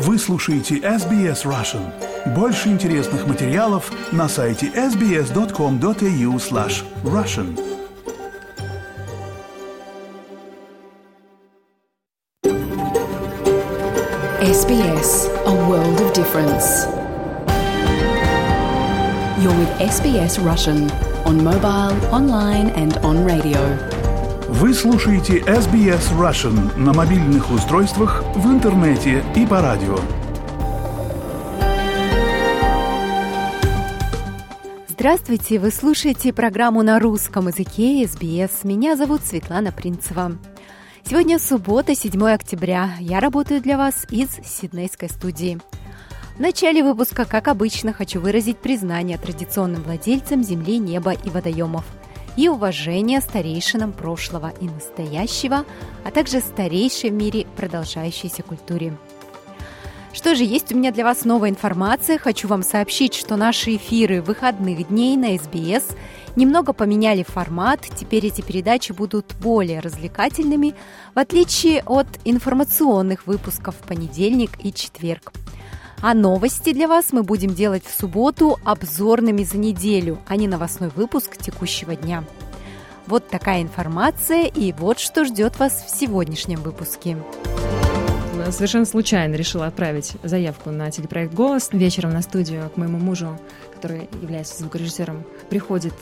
Вы слушаете SBS Russian. Больше интересных материалов на сайте sbs.com.au slash russian. SBS, a world of difference. You're with SBS Russian on mobile, online and on radio. Вы слушаете SBS Russian на мобильных устройствах, в интернете и по радио. Здравствуйте! Вы слушаете программу на русском языке SBS. Меня зовут Светлана Принцева. Сегодня суббота, 7 октября. Я работаю для вас из Сиднейской студии. В начале выпуска, как обычно, хочу выразить признание традиционным владельцам земли, неба и водоемов и уважение старейшинам прошлого и настоящего, а также старейшей в мире продолжающейся культуре. Что же, есть у меня для вас новая информация. Хочу вам сообщить, что наши эфиры выходных дней на СБС немного поменяли формат. Теперь эти передачи будут более развлекательными, в отличие от информационных выпусков в понедельник и четверг. А новости для вас мы будем делать в субботу обзорными за неделю, а не новостной выпуск текущего дня. Вот такая информация и вот что ждет вас в сегодняшнем выпуске. Совершенно случайно решила отправить заявку на телепроект «Голос». Вечером на студию к моему мужу, который является звукорежиссером, приходит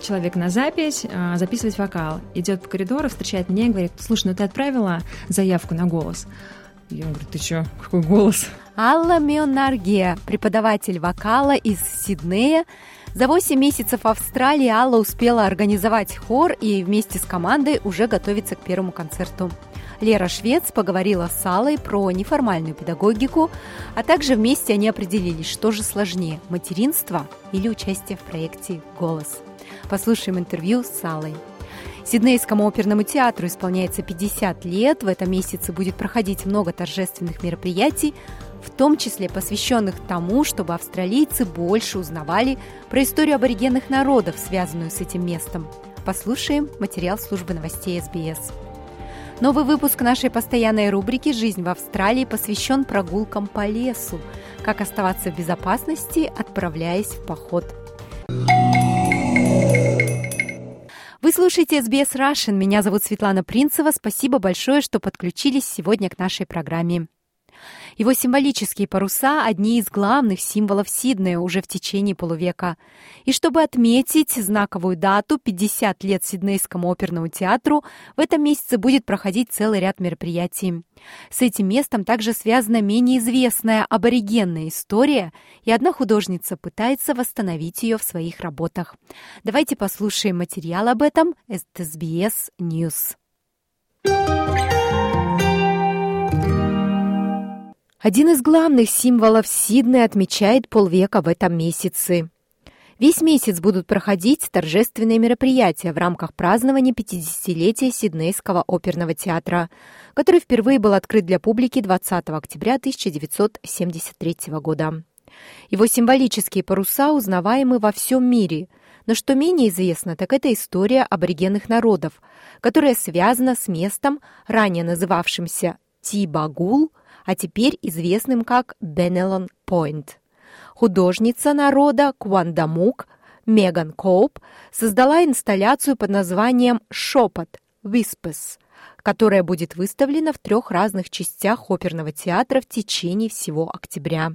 человек на запись, а, записывать вокал. Идет по коридору, встречает меня и говорит, слушай, ну ты отправила заявку на голос? Я говорю, ты что, какой голос? Алла Мионаргия, преподаватель вокала из Сиднея. За 8 месяцев в Австралии Алла успела организовать хор и вместе с командой уже готовится к первому концерту. Лера Швец поговорила с Аллой про неформальную педагогику, а также вместе они определились, что же сложнее – материнство или участие в проекте «Голос». Послушаем интервью с Аллой. Сиднейскому оперному театру исполняется 50 лет. В этом месяце будет проходить много торжественных мероприятий, в том числе посвященных тому, чтобы австралийцы больше узнавали про историю аборигенных народов, связанную с этим местом. Послушаем материал службы новостей СБС. Новый выпуск нашей постоянной рубрики «Жизнь в Австралии» посвящен прогулкам по лесу. Как оставаться в безопасности, отправляясь в поход. Вы слушаете SBS Russian. Меня зовут Светлана Принцева. Спасибо большое, что подключились сегодня к нашей программе. Его символические паруса – одни из главных символов Сиднея уже в течение полувека. И чтобы отметить знаковую дату 50 лет Сиднейскому оперному театру, в этом месяце будет проходить целый ряд мероприятий. С этим местом также связана менее известная аборигенная история, и одна художница пытается восстановить ее в своих работах. Давайте послушаем материал об этом с SBS News. Один из главных символов Сиднey отмечает полвека в этом месяце. Весь месяц будут проходить торжественные мероприятия в рамках празднования 50-летия Сиднейского оперного театра, который впервые был открыт для публики 20 октября 1973 года. Его символические паруса узнаваемы во всем мире, но что менее известно, так это история аборигенных народов, которая связана с местом, ранее называвшимся Тибагул – а теперь известным как Бенелон Пойнт. Художница народа Квандамук Меган Коуп создала инсталляцию под названием «Шепот» Whispers, которая будет выставлена в трех разных частях оперного театра в течение всего октября.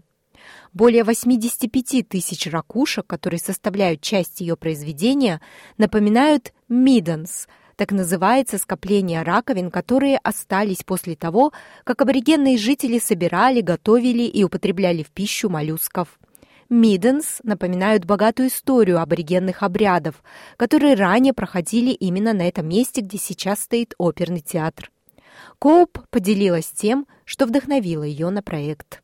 Более 85 тысяч ракушек, которые составляют часть ее произведения, напоминают миденс – так называется скопление раковин, которые остались после того, как аборигенные жители собирали, готовили и употребляли в пищу моллюсков. Миденс напоминают богатую историю аборигенных обрядов, которые ранее проходили именно на этом месте, где сейчас стоит оперный театр. Коуп поделилась тем, что вдохновило ее на проект.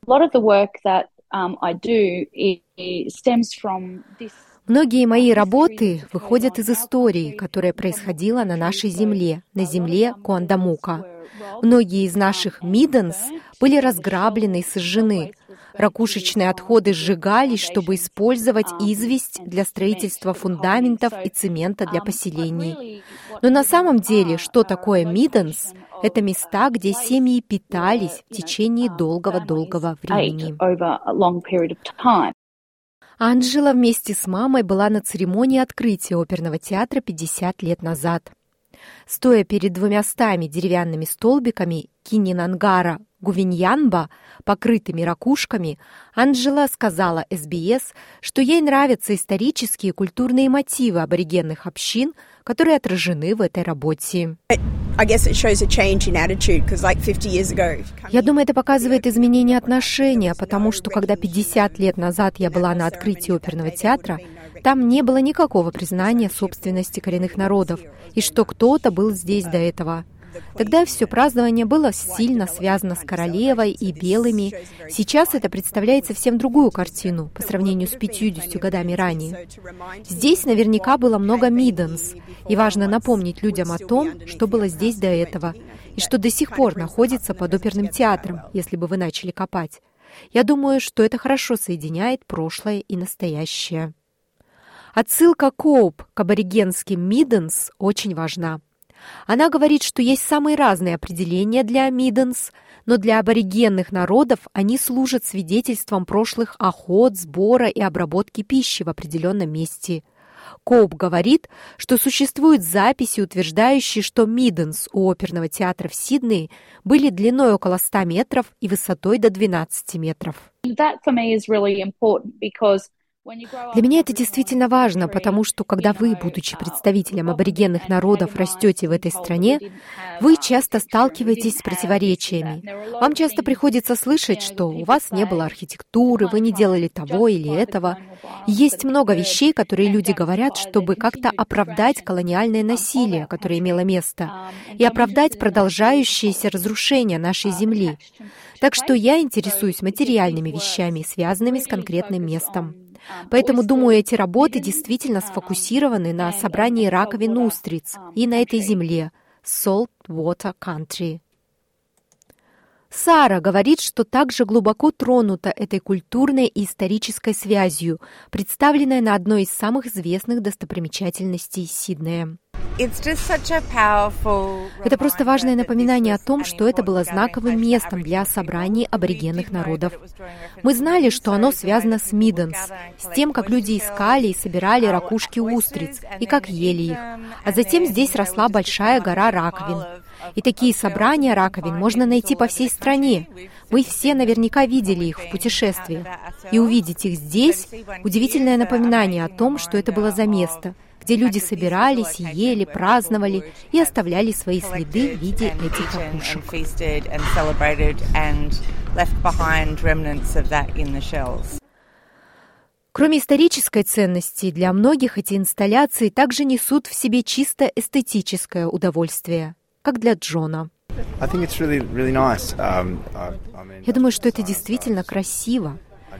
Многие мои работы выходят из истории, которая происходила на нашей земле, на земле Куандамука. Многие из наших миденс были разграблены и сожжены. Ракушечные отходы сжигались, чтобы использовать известь для строительства фундаментов и цемента для поселений. Но на самом деле, что такое миденс? Это места, где семьи питались в течение долгого-долгого времени. Анжела вместе с мамой была на церемонии открытия оперного театра 50 лет назад. Стоя перед двумястами деревянными столбиками Кининангара Гувиньянба, покрытыми ракушками, Анжела сказала СБС, что ей нравятся исторические и культурные мотивы аборигенных общин, которые отражены в этой работе. Я думаю, это показывает изменение отношения, потому что когда 50 лет назад я была на открытии оперного театра, там не было никакого признания собственности коренных народов, и что кто-то был здесь до этого. Тогда все празднование было сильно связано с королевой и белыми. Сейчас это представляет совсем другую картину по сравнению с 50 годами ранее. Здесь наверняка было много миденс, и важно напомнить людям о том, что было здесь до этого, и что до сих пор находится под оперным театром, если бы вы начали копать. Я думаю, что это хорошо соединяет прошлое и настоящее. Отсылка Коуп к аборигенским миденс очень важна. Она говорит, что есть самые разные определения для миденс, но для аборигенных народов они служат свидетельством прошлых охот, сбора и обработки пищи в определенном месте. Коуп говорит, что существуют записи, утверждающие, что миденс у оперного театра в Сиднее были длиной около 100 метров и высотой до 12 метров. That for me is really important because для меня это действительно важно, потому что когда вы, будучи представителем аборигенных народов, растете в этой стране, вы часто сталкиваетесь с противоречиями. Вам часто приходится слышать, что у вас не было архитектуры, вы не делали того или этого. Есть много вещей, которые люди говорят, чтобы как-то оправдать колониальное насилие, которое имело место, и оправдать продолжающееся разрушение нашей земли. Так что я интересуюсь материальными вещами, связанными с конкретным местом. Поэтому, думаю, эти работы действительно сфокусированы на собрании раковин устриц и на этой земле Salt Water Country. Сара говорит, что также глубоко тронута этой культурной и исторической связью, представленной на одной из самых известных достопримечательностей Сиднея. Это просто важное напоминание о том, что это было знаковым местом для собраний аборигенных народов. Мы знали, что оно связано с Миденс, с тем, как люди искали и собирали ракушки устриц, и как ели их. А затем здесь росла большая гора раковин. И такие собрания раковин можно найти по всей стране. Вы все наверняка видели их в путешествиях. И увидеть их здесь – удивительное напоминание о том, что это было за место – где люди собирались, ели, праздновали и оставляли свои следы в виде этих ракушек. Кроме исторической ценности, для многих эти инсталляции также несут в себе чисто эстетическое удовольствие, как для Джона. Um, Я думаю, что это действительно красиво.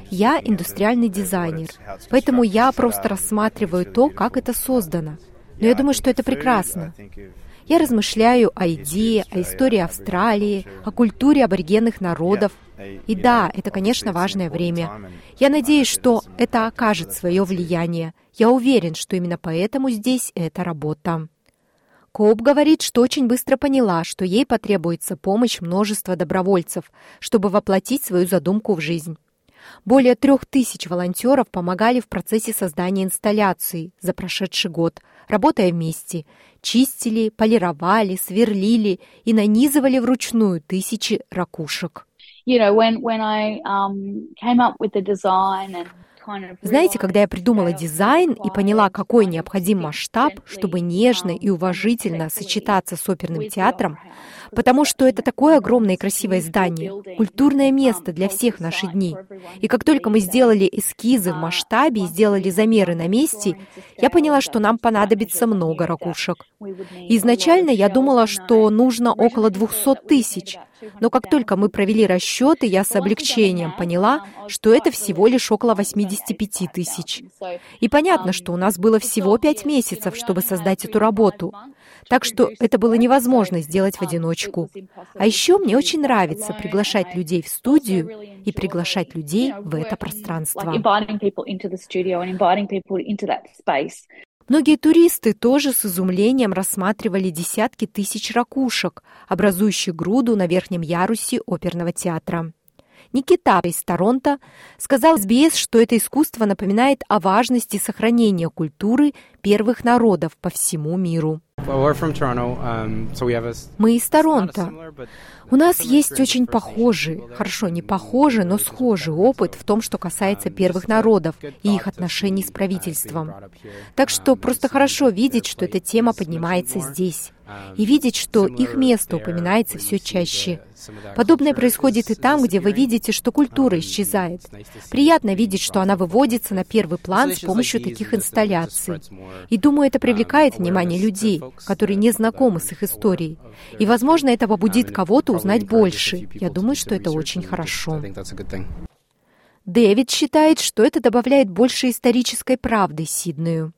Я индустриальный дизайнер, поэтому я просто рассматриваю то, как это создано. Но я думаю, что это прекрасно. Я размышляю о идее, о истории Австралии, о культуре аборигенных народов. И да, это, конечно, важное время. Я надеюсь, что это окажет свое влияние. Я уверен, что именно поэтому здесь эта работа. Коуп говорит, что очень быстро поняла, что ей потребуется помощь множества добровольцев, чтобы воплотить свою задумку в жизнь. Более трех тысяч волонтеров помогали в процессе создания инсталляции за прошедший год, работая вместе. Чистили, полировали, сверлили и нанизывали вручную тысячи ракушек. You know, when, when I, um, came up with the design and знаете, когда я придумала дизайн и поняла, какой необходим масштаб, чтобы нежно и уважительно сочетаться с оперным театром, потому что это такое огромное и красивое здание, культурное место для всех в наши дни. И как только мы сделали эскизы в масштабе и сделали замеры на месте, я поняла, что нам понадобится много ракушек. изначально я думала, что нужно около 200 тысяч — Но как только мы провели расчеты, я с облегчением поняла, что это всего лишь около 85 тысяч. И понятно, что у нас было всего пять месяцев, чтобы создать эту работу. Так что это было невозможно сделать в одиночку. А еще мне очень нравится приглашать людей в студию и приглашать людей в это пространство. Многие туристы тоже с изумлением рассматривали десятки тысяч ракушек, образующих груду на верхнем ярусе оперного театра. Никита из Торонто сказал SBS, что это искусство напоминает о важности сохранения культуры первых народов по всему миру. Um, Мы из Торонто. У нас есть очень похожий, хорошо, не похожий, но схожий опыт в том, что касается um, первых народов и их отношений с правительством. Так что um, просто хорошо видеть, что эта тема поднимается здесь и видеть, что их место упоминается все чаще. Подобное происходит и там, где вы видите, что культура исчезает. Приятно видеть, что она выводится на первый план с помощью таких инсталляций. И думаю, это привлекает внимание людей, которые не знакомы с их историей. И, возможно, это побудит кого-то узнать больше. Я думаю, что это очень хорошо. Дэвид считает, что это добавляет больше исторической правды Сиднею.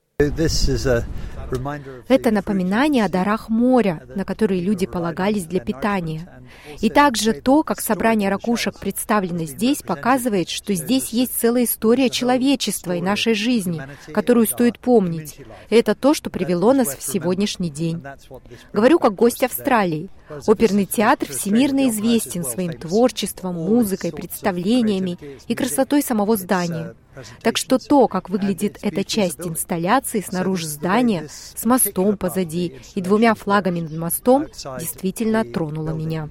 Это напоминание о дарах моря, на которые люди полагались для питания. И также то, как собрание ракушек представлено здесь, показывает, что здесь есть целая история человечества и нашей жизни, которую стоит помнить. И это то, что привело нас в сегодняшний день. Говорю как гость Австралии. Оперный театр всемирно известен своим творчеством, музыкой, представлениями и красотой самого здания. Так что то, как выглядит эта часть инсталляции снаружи здания, с мостом позади и двумя флагами над мостом, действительно тронуло меня.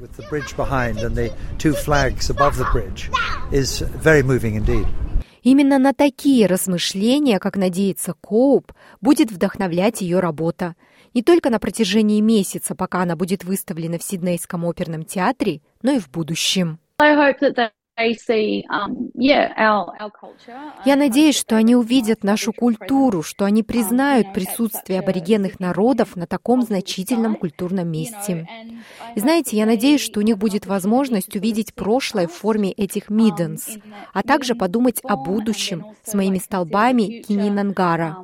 Именно на такие размышления, как надеется Коуп, будет вдохновлять ее работа. Не только на протяжении месяца, пока она будет выставлена в Сиднейском оперном театре, но и в будущем. Um, Я надеюсь, что они увидят нашу культуру, что они признают присутствие аборигенных народов на таком значительном культурном месте. И знаете, я надеюсь, что у них будет возможность увидеть прошлое в форме этих миденс, а также подумать о будущем с моими столбами Кининангара,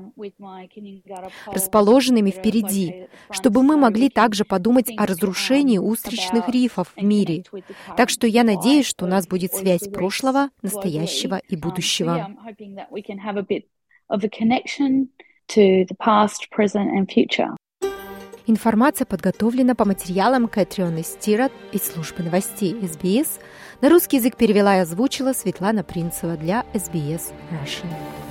расположенными впереди, чтобы мы могли также подумать о разрушении устричных рифов в мире. Так что я надеюсь, что у нас будет связь прошлого, настоящего и будущего. Информация подготовлена по материалам Кэтрионы Стират из службы новостей СБС. На русский язык перевела и озвучила Светлана Принцева для СБС Russian.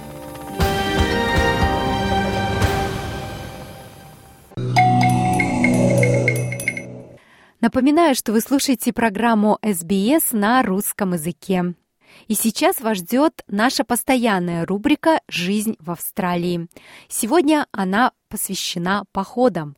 Напоминаю, что вы слушаете программу SBS на русском языке. И сейчас вас ждет наша постоянная рубрика «Жизнь в Австралии». Сегодня она посвящена походам.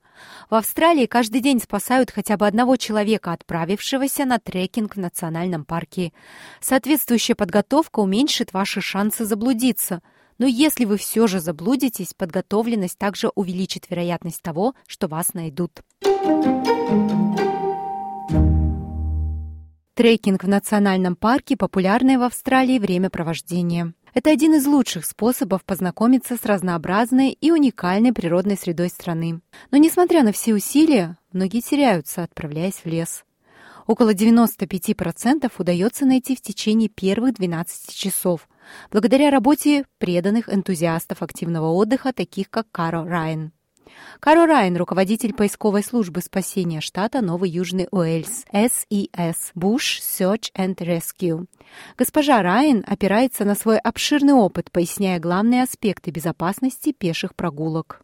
В Австралии каждый день спасают хотя бы одного человека, отправившегося на трекинг в национальном парке. Соответствующая подготовка уменьшит ваши шансы заблудиться. Но если вы все же заблудитесь, подготовленность также увеличит вероятность того, что вас найдут. Трекинг в национальном парке – популярное в Австралии времяпровождение. Это один из лучших способов познакомиться с разнообразной и уникальной природной средой страны. Но несмотря на все усилия, многие теряются, отправляясь в лес. Около 95% удается найти в течение первых 12 часов, благодаря работе преданных энтузиастов активного отдыха, таких как Каро Райан. Каро Райан, руководитель поисковой службы спасения штата Новый Южный Уэльс, SES, Bush Search and Rescue. Госпожа Райан опирается на свой обширный опыт, поясняя главные аспекты безопасности пеших прогулок.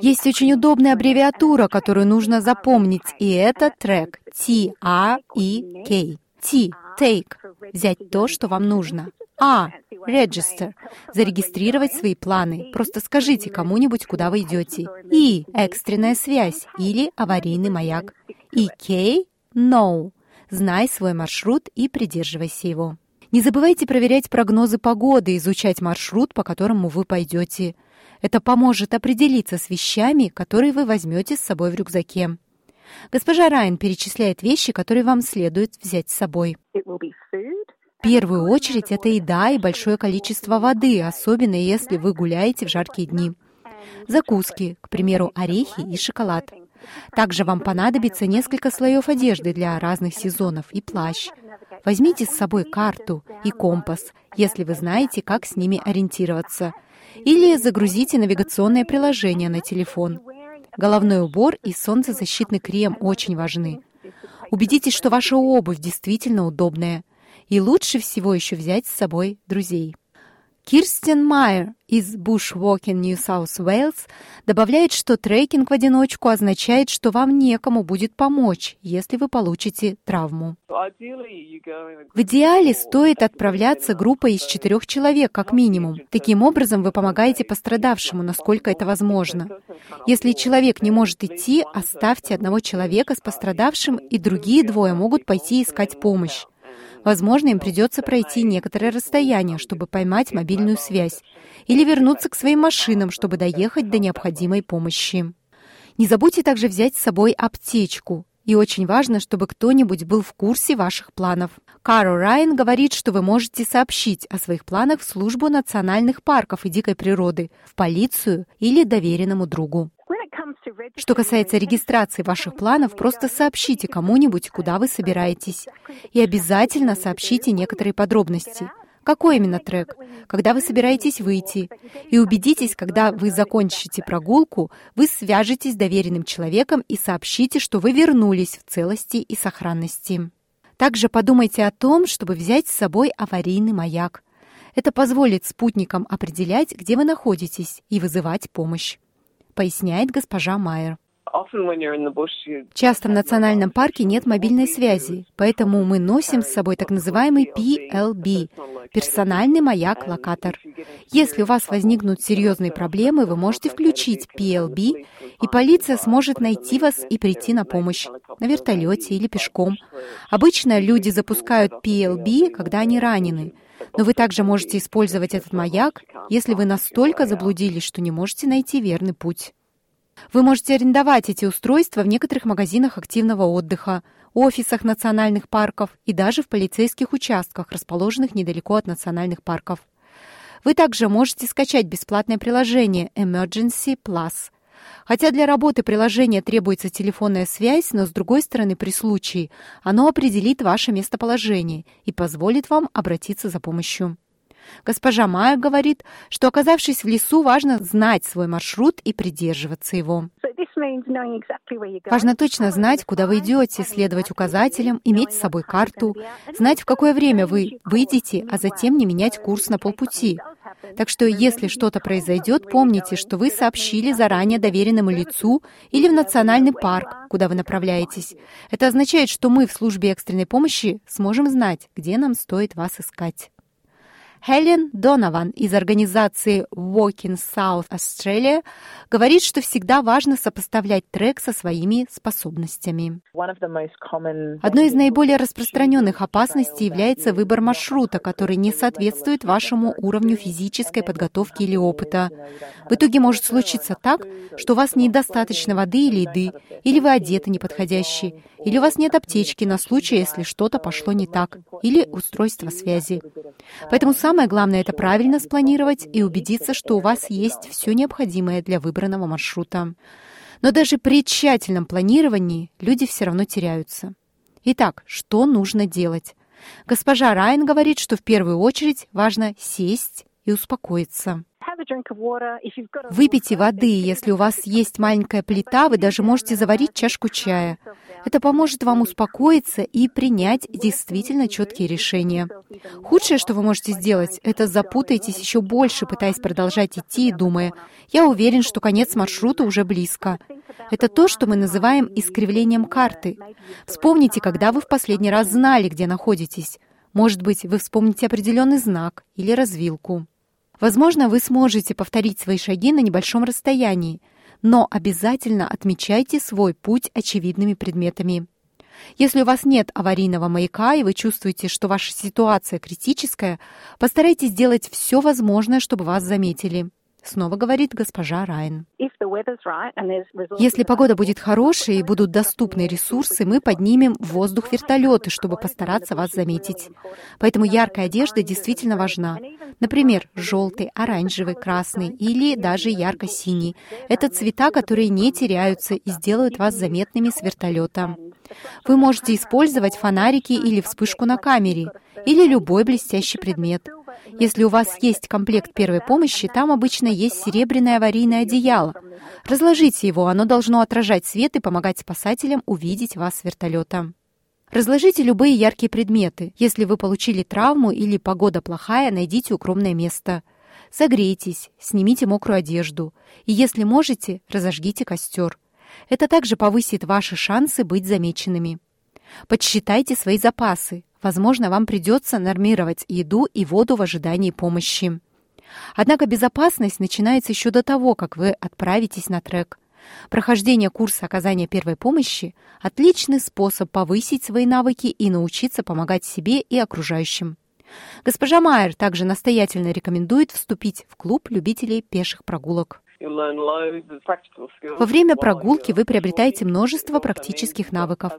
Есть очень удобная аббревиатура, которую нужно запомнить, и это трек T-R-E-K. T – take – взять то, что вам нужно. А – register – зарегистрировать свои планы. Просто скажите кому-нибудь, куда вы идете. И – экстренная связь или аварийный маяк. И K – no – знай свой маршрут и придерживайся его. Не забывайте проверять прогнозы погоды, изучать маршрут, по которому вы пойдете. Это поможет определиться с вещами, которые вы возьмете с собой в рюкзаке. Госпожа Райан перечисляет вещи, которые вам следует взять с собой. В первую очередь это еда и большое количество воды, особенно если вы гуляете в жаркие дни. Закуски, к примеру, орехи и шоколад. Также вам понадобится несколько слоев одежды для разных сезонов и плащ. Возьмите с собой карту и компас, если вы знаете, как с ними ориентироваться. Или загрузите навигационное приложение на телефон. Головной убор и солнцезащитный крем очень важны. Убедитесь, что ваша обувь действительно удобная. И лучше всего еще взять с собой друзей. Кирстен Майер из Bushwalking New South Wales добавляет, что трекинг в одиночку означает, что вам некому будет помочь, если вы получите травму. В идеале стоит отправляться группой из четырех человек, как минимум. Таким образом, вы помогаете пострадавшему, насколько это возможно. Если человек не может идти, оставьте одного человека с пострадавшим, и другие двое могут пойти искать помощь. Возможно, им придется пройти некоторое расстояние, чтобы поймать мобильную связь, или вернуться к своим машинам, чтобы доехать до необходимой помощи. Не забудьте также взять с собой аптечку. И очень важно, чтобы кто-нибудь был в курсе ваших планов. Каро Райан говорит, что вы можете сообщить о своих планах в службу национальных парков и дикой природы, в полицию или доверенному другу. Что касается регистрации ваших планов, просто сообщите кому-нибудь, куда вы собираетесь. И обязательно сообщите некоторые подробности. Какой именно трек? Когда вы собираетесь выйти? И убедитесь, когда вы закончите прогулку, вы свяжетесь с доверенным человеком и сообщите, что вы вернулись в целости и сохранности. Также подумайте о том, чтобы взять с собой аварийный маяк. Это позволит спутникам определять, где вы находитесь, и вызывать помощь поясняет госпожа Майер. Часто в национальном парке нет мобильной связи, поэтому мы носим с собой так называемый PLB – персональный маяк-локатор. Если у вас возникнут серьезные проблемы, вы можете включить PLB, и полиция сможет найти вас и прийти на помощь на вертолете или пешком. Обычно люди запускают PLB, когда они ранены. Но вы также можете использовать этот маяк, если вы настолько заблудились, что не можете найти верный путь. Вы можете арендовать эти устройства в некоторых магазинах активного отдыха, офисах национальных парков и даже в полицейских участках, расположенных недалеко от национальных парков. Вы также можете скачать бесплатное приложение Emergency Plus. Хотя для работы приложения требуется телефонная связь, но с другой стороны, при случае, оно определит ваше местоположение и позволит вам обратиться за помощью. Госпожа Майя говорит, что, оказавшись в лесу, важно знать свой маршрут и придерживаться его. Важно точно знать, куда вы идете, следовать указателям, иметь с собой карту, знать, в какое время вы выйдете, а затем не менять курс на полпути. Так что, если что-то произойдет, помните, что вы сообщили заранее доверенному лицу или в национальный парк, куда вы направляетесь. Это означает, что мы в службе экстренной помощи сможем знать, где нам стоит вас искать. Хелен Донован из организации Walking South Australia говорит, что всегда важно сопоставлять трек со своими способностями. Одной из наиболее распространенных опасностей является выбор маршрута, который не соответствует вашему уровню физической подготовки или опыта. В итоге может случиться так, что у вас недостаточно воды или еды, или вы одеты неподходящие, или у вас нет аптечки на случай, если что-то пошло не так, или устройство связи. Поэтому сам Самое главное – это правильно спланировать и убедиться, что у вас есть все необходимое для выбранного маршрута. Но даже при тщательном планировании люди все равно теряются. Итак, что нужно делать? Госпожа Райан говорит, что в первую очередь важно сесть и успокоиться. Выпейте воды, если у вас есть маленькая плита, вы даже можете заварить чашку чая. Это поможет вам успокоиться и принять действительно четкие решения. Худшее, что вы можете сделать, это запутайтесь еще больше, пытаясь продолжать идти и думая, я уверен, что конец маршрута уже близко. Это то, что мы называем искривлением карты. Вспомните, когда вы в последний раз знали, где находитесь. Может быть, вы вспомните определенный знак или развилку. Возможно, вы сможете повторить свои шаги на небольшом расстоянии, но обязательно отмечайте свой путь очевидными предметами. Если у вас нет аварийного маяка и вы чувствуете, что ваша ситуация критическая, постарайтесь сделать все возможное, чтобы вас заметили. Снова говорит госпожа Райн. Если погода будет хорошей и будут доступны ресурсы, мы поднимем в воздух вертолеты, чтобы постараться вас заметить. Поэтому яркая одежда действительно важна. Например, желтый, оранжевый, красный или даже ярко-синий. Это цвета, которые не теряются и сделают вас заметными с вертолета. Вы можете использовать фонарики или вспышку на камере, или любой блестящий предмет. Если у вас есть комплект первой помощи, там обычно есть серебряное аварийное одеяло. Разложите его, оно должно отражать свет и помогать спасателям увидеть вас с вертолета. Разложите любые яркие предметы. Если вы получили травму или погода плохая, найдите укромное место. Согрейтесь, снимите мокрую одежду. И если можете, разожгите костер. Это также повысит ваши шансы быть замеченными. Подсчитайте свои запасы. Возможно, вам придется нормировать еду и воду в ожидании помощи. Однако безопасность начинается еще до того, как вы отправитесь на трек. Прохождение курса оказания первой помощи – отличный способ повысить свои навыки и научиться помогать себе и окружающим. Госпожа Майер также настоятельно рекомендует вступить в клуб любителей пеших прогулок. Во время прогулки вы приобретаете множество практических навыков.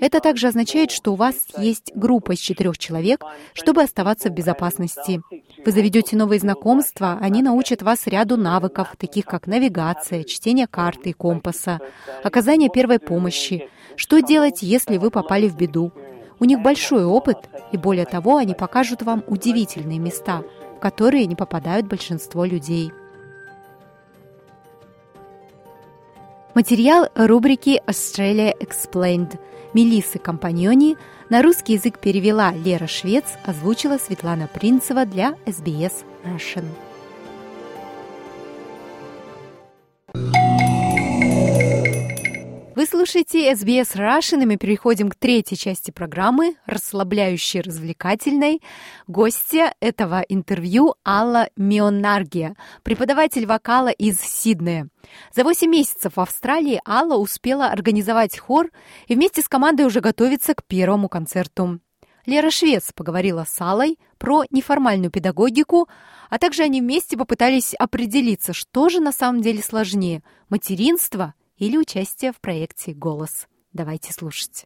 Это также означает, что у вас есть группа из четырех человек, чтобы оставаться в безопасности. Вы заведете новые знакомства, они научат вас ряду навыков, таких как навигация, чтение карты и компаса, оказание первой помощи, что делать, если вы попали в беду. У них большой опыт, и более того, они покажут вам удивительные места, в которые не попадают большинство людей. Материал рубрики Australia Explained Мелиссы Компаньони на русский язык перевела Лера Швец, озвучила Светлана Принцева для SBS Russian. Вы слушаете SBS Russian, и мы переходим к третьей части программы, расслабляющей, развлекательной. Гостья этого интервью Алла Мионаргия, преподаватель вокала из Сиднея. За 8 месяцев в Австралии Алла успела организовать хор и вместе с командой уже готовится к первому концерту. Лера Швец поговорила с Аллой про неформальную педагогику, а также они вместе попытались определиться, что же на самом деле сложнее – материнство – или участие в проекте «Голос». Давайте слушать.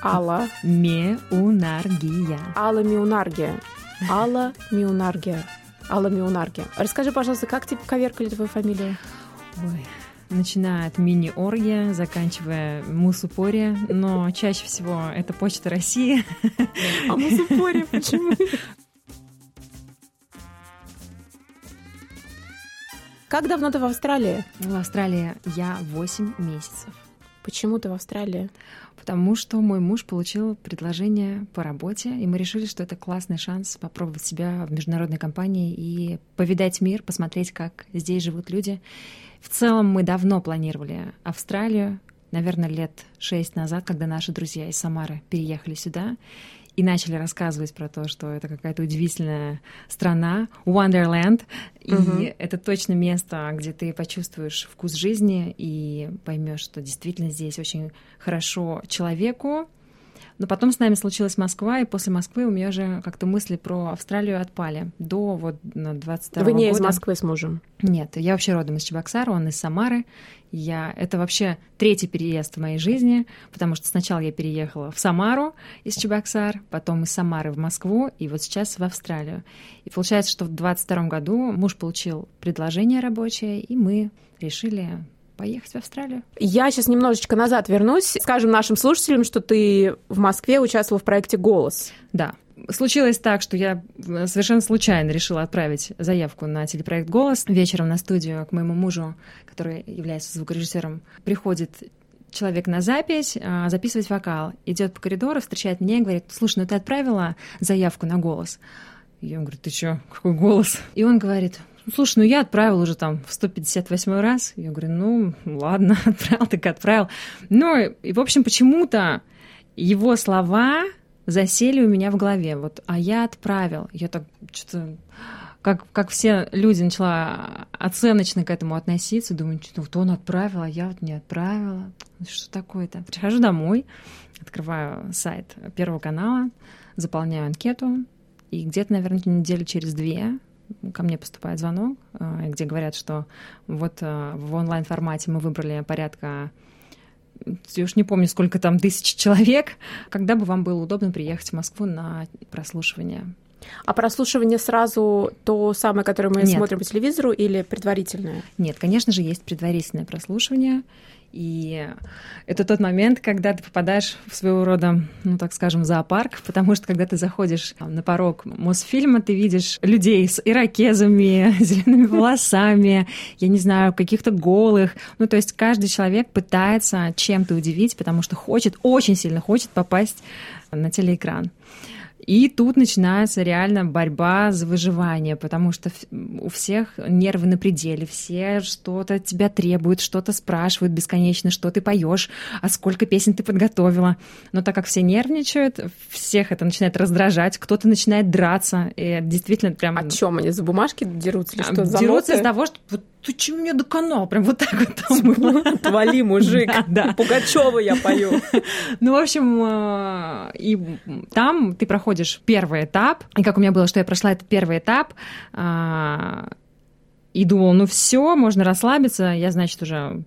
Алла. Меунаргия. Алла Меунаргия. Алла Меунаргия. Алла Меунаргия. Расскажи, пожалуйста, как тебе коверкали твою фамилию? Ой, начиная от мини-оргия, заканчивая мусупория, но чаще всего это Почта России. А мусупория почему? Как давно ты в Австралии? В Австралии я 8 месяцев. Почему ты в Австралии? Потому что мой муж получил предложение по работе, и мы решили, что это классный шанс попробовать себя в международной компании и повидать мир, посмотреть, как здесь живут люди. В целом мы давно планировали Австралию, наверное, лет шесть назад, когда наши друзья из Самары переехали сюда и начали рассказывать про то, что это какая-то удивительная страна, Wonderland, и угу. это точно место, где ты почувствуешь вкус жизни и поймешь, что действительно здесь очень хорошо человеку, но потом с нами случилась Москва, и после Москвы у меня уже как-то мысли про Австралию отпали. До вот 22 Вы не года. из Москвы с мужем? Нет, я вообще родом из Чебоксара, он из Самары. Я... Это вообще третий переезд в моей жизни, потому что сначала я переехала в Самару из Чебоксар, потом из Самары в Москву, и вот сейчас в Австралию. И получается, что в 22 году муж получил предложение рабочее, и мы решили поехать в Австралию. Я сейчас немножечко назад вернусь. Скажем нашим слушателям, что ты в Москве участвовала в проекте «Голос». Да. Случилось так, что я совершенно случайно решила отправить заявку на телепроект «Голос». Вечером на студию к моему мужу, который является звукорежиссером, приходит человек на запись, а, записывать вокал. Идет по коридору, встречает меня и говорит, слушай, ну ты отправила заявку на голос? Я говорю, ты что, какой голос? И он говорит, ну, слушай, ну я отправил уже там в 158 раз. Я говорю, ну ладно, отправил, так отправил. Ну и, в общем, почему-то его слова засели у меня в голове. Вот, а я отправил. Я так что-то как, как все люди начала оценочно к этому относиться, думаю, что вот он отправил, а я вот не отправила. Что такое-то? Прихожу домой, открываю сайт Первого канала, заполняю анкету, И где-то, наверное, недели через две ко мне поступает звонок, э, где говорят, что вот э, в онлайн-формате мы выбрали порядка я уж не помню, сколько там тысяч человек, когда бы вам было удобно приехать в Москву на прослушивание. А прослушивание сразу то самое, которое мы Нет. смотрим по телевизору, или предварительное? Нет, конечно же, есть предварительное прослушивание. И это тот момент, когда ты попадаешь в своего рода, ну так скажем, зоопарк, потому что когда ты заходишь на порог Мосфильма, ты видишь людей с ирокезами, зелеными волосами, я не знаю, каких-то голых. Ну, то есть каждый человек пытается чем-то удивить, потому что хочет, очень сильно хочет попасть на телеэкран. И тут начинается реально борьба за выживание, потому что у всех нервы на пределе, все что-то от тебя требуют, что-то спрашивают бесконечно, что ты поешь, а сколько песен ты подготовила. Но так как все нервничают, всех это начинает раздражать, кто-то начинает драться, и действительно прям... О чем они за бумажки дерутся или что? За Дерутся ноты? из того, что ты чего меня доконал? Прям вот так вот там было. Отвали, мужик. Да. Пугачева я пою. Ну, в общем, э, и там ты проходишь первый этап. И как у меня было, что я прошла этот первый этап, а, и думала, ну все, можно расслабиться, я, значит, уже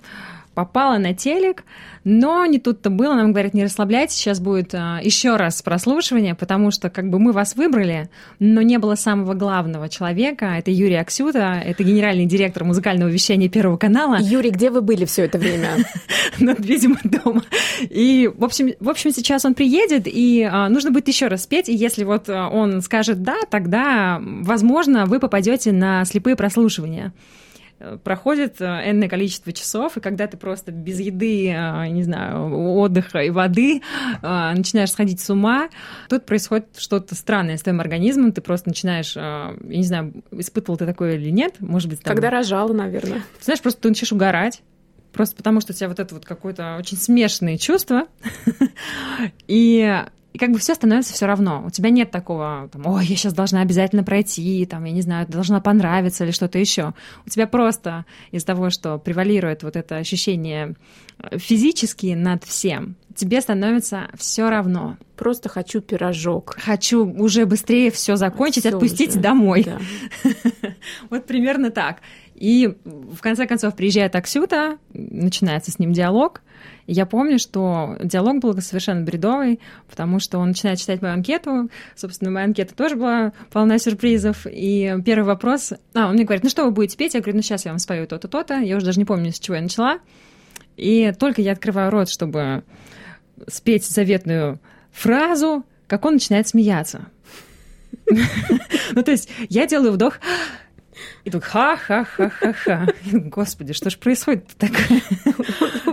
попала на телек, но не тут-то было. Нам говорят, не расслабляйтесь, сейчас будет а, еще раз прослушивание, потому что как бы мы вас выбрали, но не было самого главного человека. Это Юрий Аксюта, это генеральный директор музыкального вещания Первого канала. Юрий, где вы были все это время? Ну, видимо, дома. И, в общем, в общем, сейчас он приедет, и а, нужно будет еще раз спеть. И если вот а, он скажет да, тогда, возможно, вы попадете на слепые прослушивания проходит э, энное количество часов, и когда ты просто без еды, э, не знаю, отдыха и воды э, начинаешь сходить с ума, тут происходит что-то странное с твоим организмом, ты просто начинаешь, э, я не знаю, испытывал ты такое или нет, может быть, там... Когда рожала, наверное. Ты знаешь, просто ты начинаешь угорать, просто потому что у тебя вот это вот какое-то очень смешанные чувства, и и как бы все становится все равно. У тебя нет такого, там, ой, я сейчас должна обязательно пройти, там, я не знаю, должна понравиться или что-то еще. У тебя просто из-за того, что превалирует вот это ощущение э, физически над всем, тебе становится все равно. Просто хочу пирожок. Хочу уже быстрее все закончить, Всё отпустить уже. домой. Да. Вот примерно так. И в конце концов приезжает Аксюта, начинается с ним диалог. И я помню, что диалог был совершенно бредовый, потому что он начинает читать мою анкету. Собственно, моя анкета тоже была полна сюрпризов. И первый вопрос... А, он мне говорит, ну что вы будете петь? Я говорю, ну сейчас я вам спою то-то, то-то. Я уже даже не помню, с чего я начала. И только я открываю рот, чтобы спеть заветную фразу, как он начинает смеяться. Ну, то есть я делаю вдох, и тут ха-ха-ха-ха-ха. Господи, что ж происходит такое?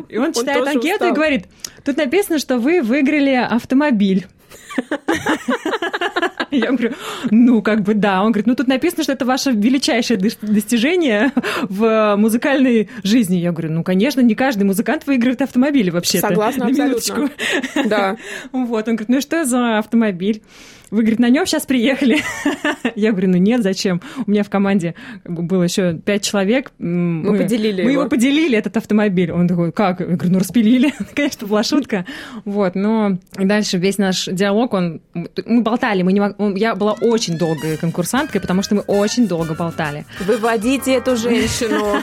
И он читает тоже анкету и устал. говорит, тут написано, что вы выиграли автомобиль. Я говорю, ну, как бы да. Он говорит, ну, тут написано, что это ваше величайшее дос- достижение в музыкальной жизни. Я говорю, ну, конечно, не каждый музыкант выигрывает автомобили вообще-то. Согласна На абсолютно. Да. Вот, он говорит, ну и что за автомобиль? Вы, говорит, на нем сейчас приехали. Я говорю, ну нет, зачем? У меня в команде было еще пять человек. М, Мы поделили Мы его. его поделили, этот автомобиль. Он такой, как? Я говорю, ну распилили. Конечно, была шутка. Вот, но дальше весь наш диалог, он... Мы болтали, мы не мог- я была очень долгой конкурсанткой, потому что мы очень долго болтали. Выводите эту женщину.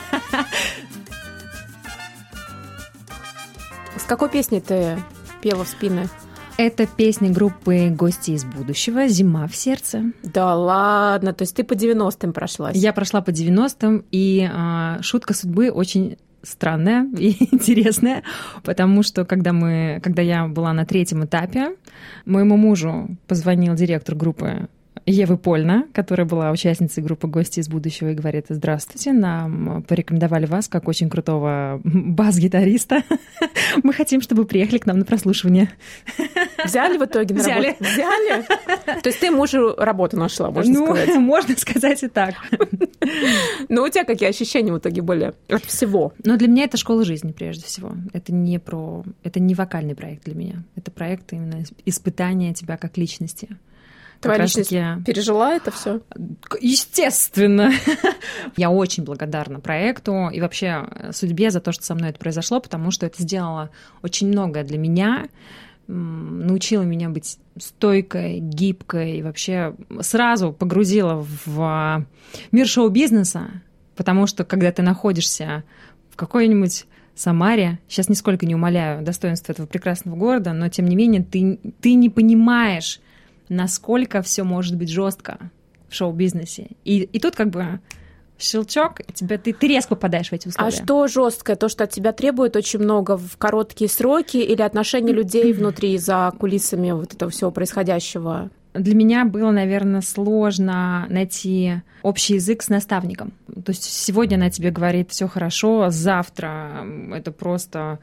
С какой песней ты пела в спины? Это песня группы «Гости из будущего» «Зима в сердце». Да ладно, то есть ты по 90-м прошлась. Я прошла по 90-м, и а, шутка судьбы очень странная и интересная, потому что когда, мы, когда я была на третьем этапе, моему мужу позвонил директор группы Евы Польна, которая была участницей группы «Гости из будущего», и говорит, здравствуйте, нам порекомендовали вас как очень крутого бас-гитариста. Мы хотим, чтобы вы приехали к нам на прослушивание. Взяли в итоге на Взяли. работу? Взяли? То есть ты мужу работу нашла, можно ну, сказать. можно сказать и так. Но у тебя какие ощущения в итоге были от всего? Но для меня это школа жизни, прежде всего. Это не про... Это не вокальный проект для меня. Это проект именно испытания тебя как личности. Твоя личность таки- пережила это все? Естественно. Я очень благодарна проекту и вообще судьбе за то, что со мной это произошло, потому что это сделало очень многое для меня. научила меня быть стойкой, гибкой, и вообще сразу погрузила в мир шоу-бизнеса, потому что когда ты находишься в какой-нибудь Самаре, сейчас нисколько не умоляю достоинства этого прекрасного города, но тем не менее ты, ты не понимаешь, насколько все может быть жестко в шоу-бизнесе. И, и тут как бы щелчок, тебя, ты, ты резко попадаешь в эти условия. А что жесткое? То, что от тебя требует очень много в короткие сроки или отношения людей внутри, за кулисами вот этого всего происходящего? Для меня было, наверное, сложно найти общий язык с наставником. То есть сегодня она тебе говорит все хорошо, а завтра это просто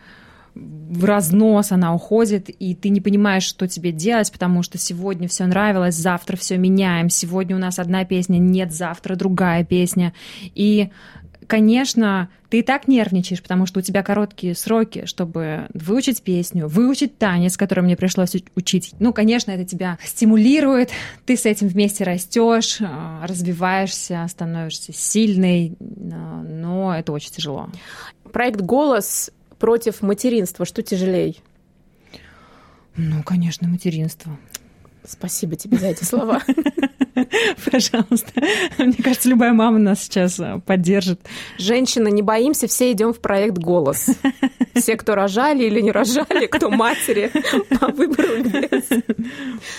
в разнос она уходит, и ты не понимаешь, что тебе делать, потому что сегодня все нравилось, завтра все меняем, сегодня у нас одна песня, нет, завтра другая песня. И конечно, ты и так нервничаешь, потому что у тебя короткие сроки, чтобы выучить песню, выучить танец, который мне пришлось учить. Ну, конечно, это тебя стимулирует, ты с этим вместе растешь, а, развиваешься, становишься сильной, но это очень тяжело. Проект «Голос» против материнства, что тяжелее? Ну, конечно, материнство. Спасибо тебе за эти слова. Пожалуйста. Мне кажется, любая мама нас сейчас э, поддержит. Женщина, не боимся, все идем в проект «Голос». Все, кто рожали или не рожали, кто матери, по выбору без.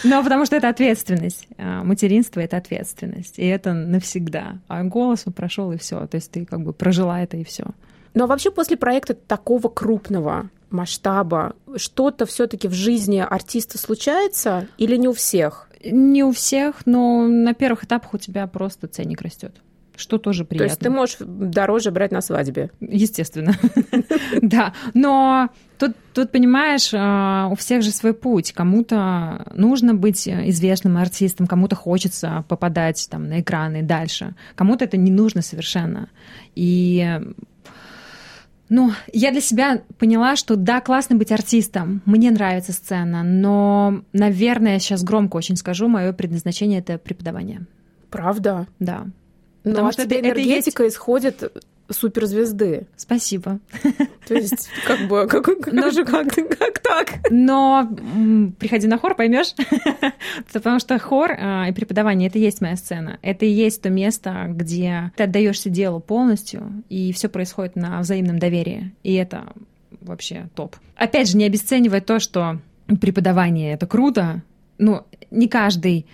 Ну, потому что это ответственность. А, материнство — это ответственность. И это навсегда. А голос прошел и все. То есть ты как бы прожила это и все. Но вообще после проекта такого крупного масштаба что-то все-таки в жизни артиста случается или не у всех? Не у всех, но на первых этапах у тебя просто ценник растет что тоже приятно. То есть ты можешь дороже брать на свадьбе? Естественно, да. Но тут, тут, понимаешь, а, у всех же свой путь. Кому-то нужно быть известным артистом, кому-то хочется попадать там, на экраны дальше. Кому-то это не нужно совершенно. И ну, я для себя поняла, что да, классно быть артистом, мне нравится сцена, но, наверное, сейчас громко очень скажу, мое предназначение это преподавание. Правда? Да. Ну, Потому а что тебе энергетика это есть... исходит суперзвезды. Спасибо. То есть, как бы, как, как, ну, же, как, как так? Но приходи на хор, поймешь. Потому что хор а, и преподавание это и есть моя сцена. Это и есть то место, где ты отдаешься делу полностью, и все происходит на взаимном доверии. И это вообще топ. Опять же, не обесценивая то, что преподавание это круто. Ну, не каждый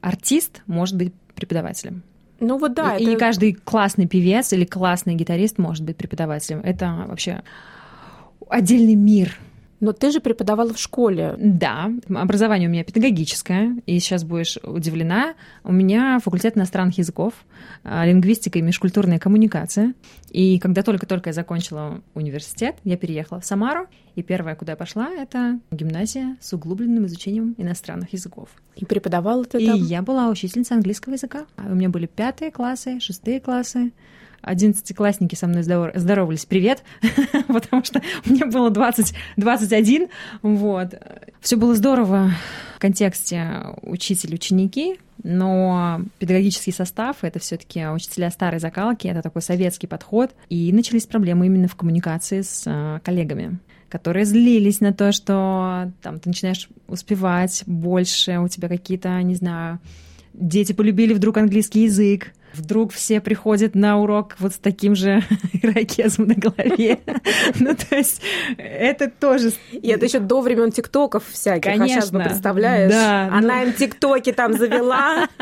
артист может быть преподавателем. Ну вот да. И, это... не каждый классный певец или классный гитарист может быть преподавателем. Это вообще отдельный мир. Но ты же преподавала в школе. Да, образование у меня педагогическое, и сейчас будешь удивлена. У меня факультет иностранных языков, а, лингвистика и межкультурная коммуникация. И когда только-только я закончила университет, я переехала в Самару, и первое, куда я пошла, это гимназия с углубленным изучением иностранных языков. И преподавала ты там? И я была учительницей английского языка. У меня были пятые классы, шестые классы, одиннадцатиклассники со мной здоровались, привет, потому что мне было 20, 21, вот. Все было здорово в контексте учитель-ученики, но педагогический состав — это все таки учителя старой закалки, это такой советский подход, и начались проблемы именно в коммуникации с э, коллегами которые злились на то, что там ты начинаешь успевать больше, у тебя какие-то, не знаю, дети полюбили вдруг английский язык, вдруг все приходят на урок вот с таким же ирокезом на голове. Ну, то есть это тоже... И это еще до времен тиктоков всяких. Конечно. А сейчас бы представляешь, да, она ну... им тиктоки там завела.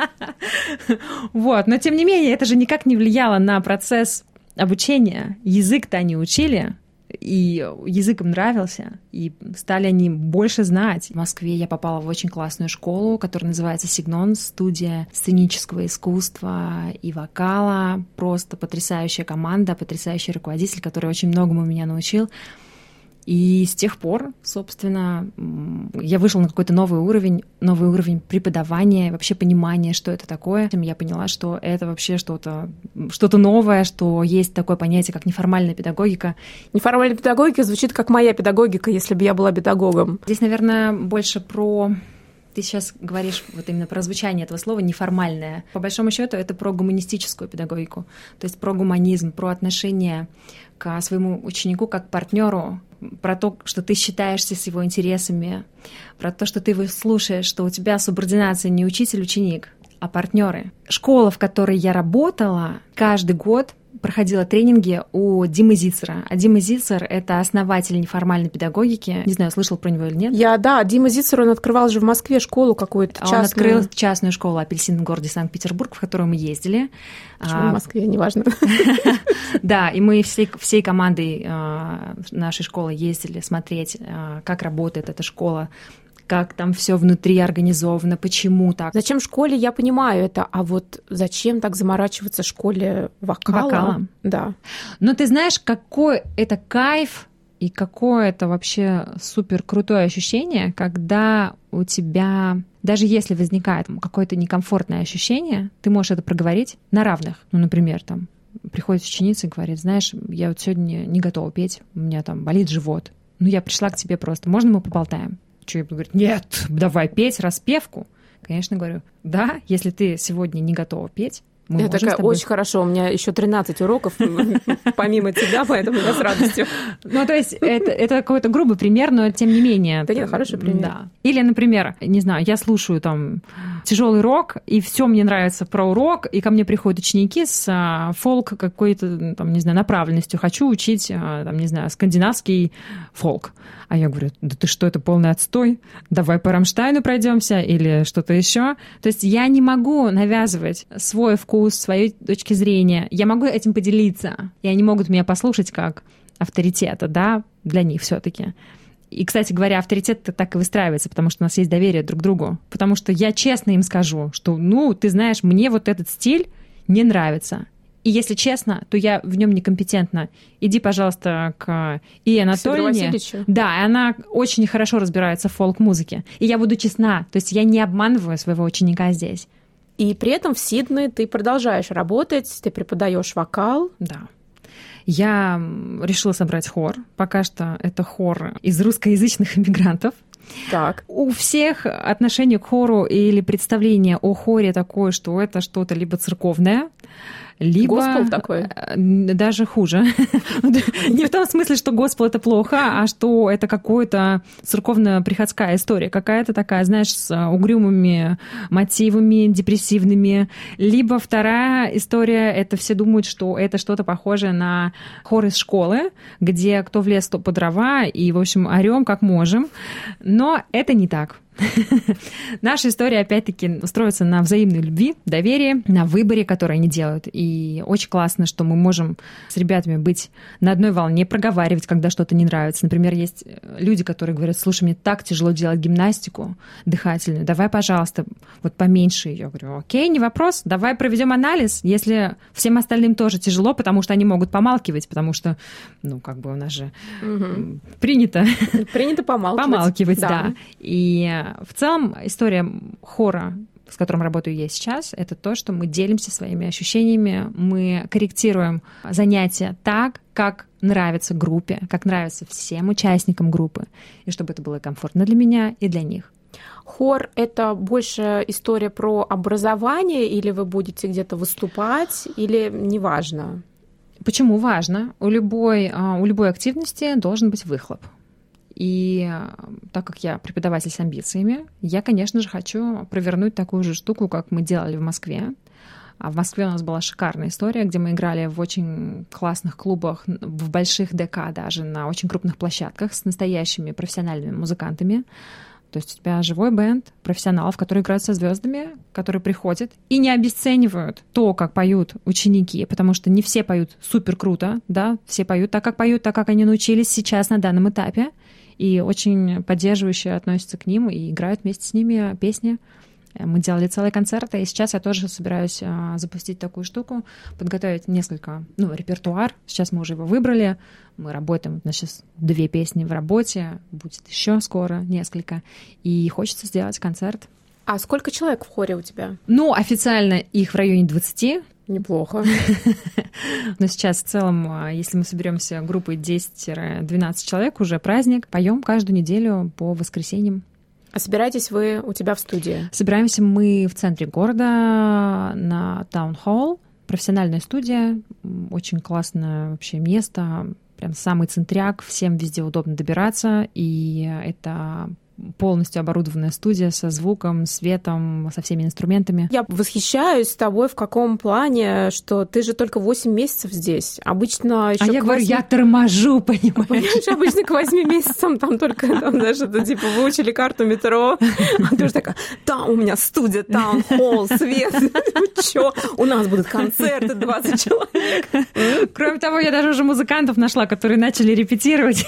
Вот, но тем не менее, это же никак не влияло на процесс обучения. Язык-то они учили, и язык им нравился, и стали они больше знать. В Москве я попала в очень классную школу, которая называется Сигнон, студия сценического искусства и вокала. Просто потрясающая команда, потрясающий руководитель, который очень многому меня научил. И с тех пор, собственно, я вышла на какой-то новый уровень, новый уровень преподавания, вообще понимания, что это такое. Я поняла, что это вообще что-то что новое, что есть такое понятие, как неформальная педагогика. Неформальная педагогика звучит как моя педагогика, если бы я была педагогом. Здесь, наверное, больше про Ты сейчас говоришь вот именно про звучание этого слова неформальное. По большому счету это про гуманистическую педагогику, то есть про гуманизм, про отношение к своему ученику как партнеру, про то, что ты считаешься с его интересами, про то, что ты его слушаешь, что у тебя субординация не учитель-ученик, а партнеры. Школа, в которой я работала, каждый год проходила тренинги у Димы Зицера. А Дима Зицер — это основатель неформальной педагогики. Не знаю, слышал про него или нет. Я, да, Дима Зицер, он открывал же в Москве школу какую-то частную. Он открыл частную школу «Апельсин» в городе Санкт-Петербург, в которую мы ездили. Почему в а, Москве, неважно. Да, и мы всей, всей командой а, нашей школы ездили смотреть, а, как работает эта школа, как там все внутри организовано, почему так. Зачем в школе, я понимаю это, а вот зачем так заморачиваться в школе вокала? Вокалом. Да. Но ты знаешь, какой это кайф и какое это вообще супер крутое ощущение, когда у тебя, даже если возникает какое-то некомфортное ощущение, ты можешь это проговорить на равных. Ну, например, там приходит ученица и говорит, знаешь, я вот сегодня не готова петь, у меня там болит живот. Ну, я пришла к тебе просто, можно мы поболтаем? Что я буду говорить, нет, давай петь распевку. Конечно, говорю, да, если ты сегодня не готова петь, мы я такая, тобой... очень хорошо, у меня еще 13 уроков помимо тебя, поэтому я с радостью. Ну, то есть это, это какой-то грубый пример, но тем не менее. Да нет, хороший пример. Да. Или, например, не знаю, я слушаю там тяжелый рок, и все мне нравится про урок, и ко мне приходят ученики с а, фолк какой-то, там, не знаю, направленностью. Хочу учить, а, там, не знаю, скандинавский фолк. А я говорю, да ты что, это полный отстой? Давай по Рамштайну пройдемся или что-то еще. То есть я не могу навязывать свой вкус, своей точки зрения. Я могу этим поделиться, и они могут меня послушать как авторитета, да, для них все-таки. И, кстати говоря, авторитет так и выстраивается, потому что у нас есть доверие друг к другу. Потому что я честно им скажу, что, ну, ты знаешь, мне вот этот стиль не нравится. И если честно, то я в нем некомпетентна. Иди, пожалуйста, к И Анатольевне. Да, она очень хорошо разбирается в фолк-музыке. И я буду честна, то есть я не обманываю своего ученика здесь. И при этом в Сиднее ты продолжаешь работать, ты преподаешь вокал. Да. Я решила собрать хор. Пока что это хор из русскоязычных иммигрантов. Так. У всех отношение к хору или представление о хоре такое, что это что-то либо церковное, либо... Госпел такой? Э, даже хуже. Не в том смысле, что госпел это плохо, а что это какая-то церковно-приходская история, какая-то такая, знаешь, с угрюмыми мотивами, депрессивными. Либо вторая история, это все думают, что это что-то похожее на хор из школы, где кто в лес, то по дрова, и, в общем, орем как можем. Но это не так. Наша история, опять-таки, устроится на взаимной любви, доверии, на выборе, который они делают. И очень классно, что мы можем с ребятами быть на одной волне, проговаривать, когда что-то не нравится. Например, есть люди, которые говорят, слушай, мне так тяжело делать гимнастику дыхательную, давай, пожалуйста, вот поменьше. Я говорю, окей, не вопрос, давай проведем анализ, если всем остальным тоже тяжело, потому что они могут помалкивать, потому что, ну, как бы у нас же угу. принято... Принято помалкивать. Помалкивать, да. да. И в целом история хора с которым работаю я сейчас, это то, что мы делимся своими ощущениями, мы корректируем занятия так, как нравится группе, как нравится всем участникам группы, и чтобы это было комфортно для меня и для них. Хор — это больше история про образование, или вы будете где-то выступать, или неважно? Почему важно? У любой, а, у любой активности должен быть выхлоп. И так как я преподаватель с амбициями, я, конечно же, хочу провернуть такую же штуку, как мы делали в Москве. А в Москве у нас была шикарная история, где мы играли в очень классных клубах, в больших ДК даже, на очень крупных площадках с настоящими профессиональными музыкантами. То есть у тебя живой бенд профессионалов, которые играют со звездами, которые приходят и не обесценивают то, как поют ученики, потому что не все поют супер круто, да, все поют так, как поют, так, как они научились сейчас на данном этапе и очень поддерживающе относятся к ним и играют вместе с ними песни. Мы делали целый концерт, и сейчас я тоже собираюсь а, запустить такую штуку, подготовить несколько, ну, репертуар. Сейчас мы уже его выбрали, мы работаем, у нас сейчас две песни в работе, будет еще скоро несколько, и хочется сделать концерт. А сколько человек в хоре у тебя? Ну, официально их в районе 20, Неплохо. Но сейчас в целом, а, если мы соберемся группой 10-12 человек, уже праздник. Поем каждую неделю по воскресеньям. А собираетесь вы у тебя в студии? Собираемся мы в центре города на Таун-холл. Профессиональная студия, очень классное вообще место, прям самый центряк, всем везде удобно добираться, и это полностью оборудованная студия со звуком, светом, со всеми инструментами. Я восхищаюсь тобой в каком плане, что ты же только 8 месяцев здесь. Обычно еще А я говорю, 8... я торможу, понимаешь? Обычно к 8 месяцам там только, там, знаешь, это типа выучили карту метро, а ты уже такая, там у меня студия, там холл, свет, чё? У нас будут концерты, 20 человек. Кроме того, я даже уже музыкантов нашла, которые начали репетировать.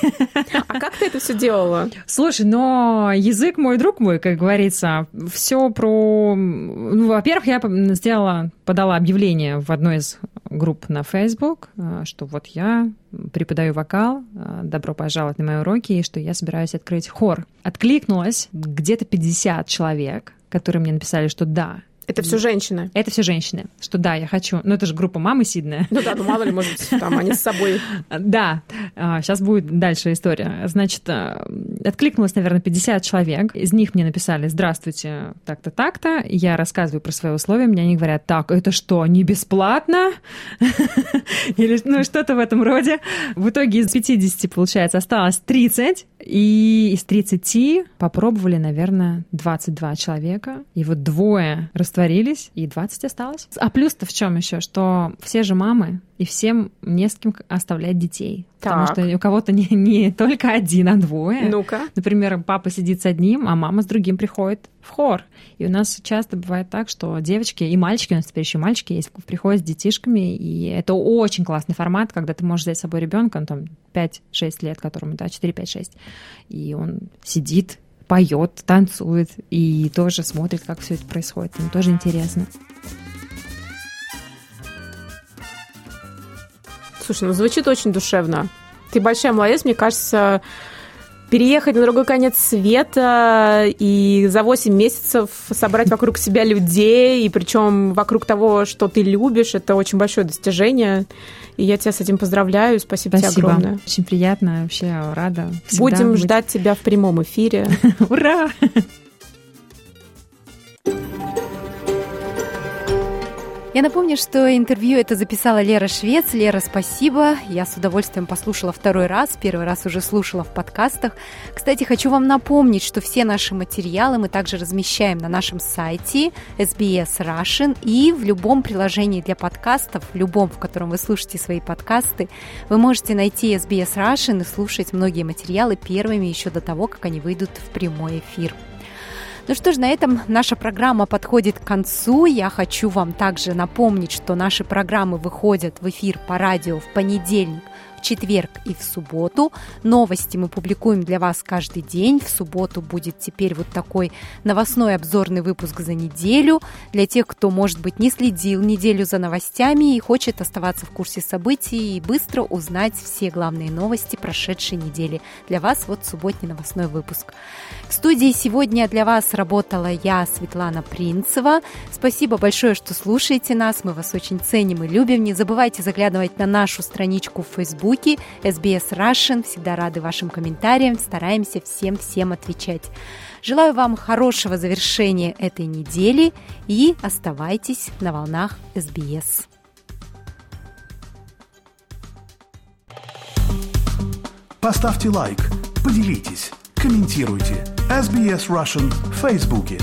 А как ты это все делала? Слушай, но язык мой друг мой, как говорится. Все про... Ну, во-первых, я сделала, подала объявление в одной из групп на Facebook, э, что вот я преподаю вокал, э, добро пожаловать на мои уроки, и что я собираюсь открыть хор. Откликнулось где-то 50 человек, которые мне написали, что да, это все женщины. Это все женщины. Что да, я хочу. Ну, это же группа мамы Сиднея. Ну да, ну мало ли, может быть, там они с собой. Да, сейчас будет дальше история. Значит, э, откликнулось, наверное, 50 человек. Из них мне написали «Здравствуйте, так-то, так-то». Я рассказываю про свои условия. Мне они говорят «Так, это что, не бесплатно?» Или ну, что-то в этом роде. В итоге из 50, получается, осталось 30. И из 30 попробовали, наверное, 22 человека. И вот двое растворились, и 20 осталось. А плюс-то в чем еще, что все же мамы, и всем не с кем оставлять детей. Так. Потому что у кого-то не, не только один, а двое. Ну-ка. Например, папа сидит с одним, а мама с другим приходит в хор. И у нас часто бывает так, что девочки и мальчики, у нас теперь еще мальчики есть, приходят с детишками, и это очень классный формат, когда ты можешь взять с собой ребенка, там 5-6 лет, которому, да, 4-5-6, и он сидит, поет, танцует и тоже смотрит, как все это происходит. Ему тоже интересно. Слушай, ну звучит очень душевно. Ты большая молодец, мне кажется, переехать на другой конец света и за 8 месяцев собрать вокруг себя людей, и причем вокруг того, что ты любишь, это очень большое достижение. И я тебя с этим поздравляю. Спасибо, Спасибо. тебе огромное. Очень приятно, вообще рада. Будем быть. ждать тебя в прямом эфире. Ура! Я напомню, что интервью это записала Лера Швец. Лера, спасибо. Я с удовольствием послушала второй раз. Первый раз уже слушала в подкастах. Кстати, хочу вам напомнить, что все наши материалы мы также размещаем на нашем сайте SBS Russian и в любом приложении для подкастов, в любом, в котором вы слушаете свои подкасты, вы можете найти SBS Russian и слушать многие материалы первыми еще до того, как они выйдут в прямой эфир. Ну что ж, на этом наша программа подходит к концу. Я хочу вам также напомнить, что наши программы выходят в эфир по радио в понедельник – в четверг и в субботу. Новости мы публикуем для вас каждый день. В субботу будет теперь вот такой новостной обзорный выпуск за неделю. Для тех, кто, может быть, не следил неделю за новостями и хочет оставаться в курсе событий и быстро узнать все главные новости прошедшей недели. Для вас вот субботний новостной выпуск. В студии сегодня для вас работала я, Светлана Принцева. Спасибо большое, что слушаете нас. Мы вас очень ценим и любим. Не забывайте заглядывать на нашу страничку в Facebook Фейсбуке, SBS Russian. Всегда рады вашим комментариям, стараемся всем-всем отвечать. Желаю вам хорошего завершения этой недели и оставайтесь на волнах SBS. Поставьте лайк, поделитесь, комментируйте. SBS Russian в Фейсбуке.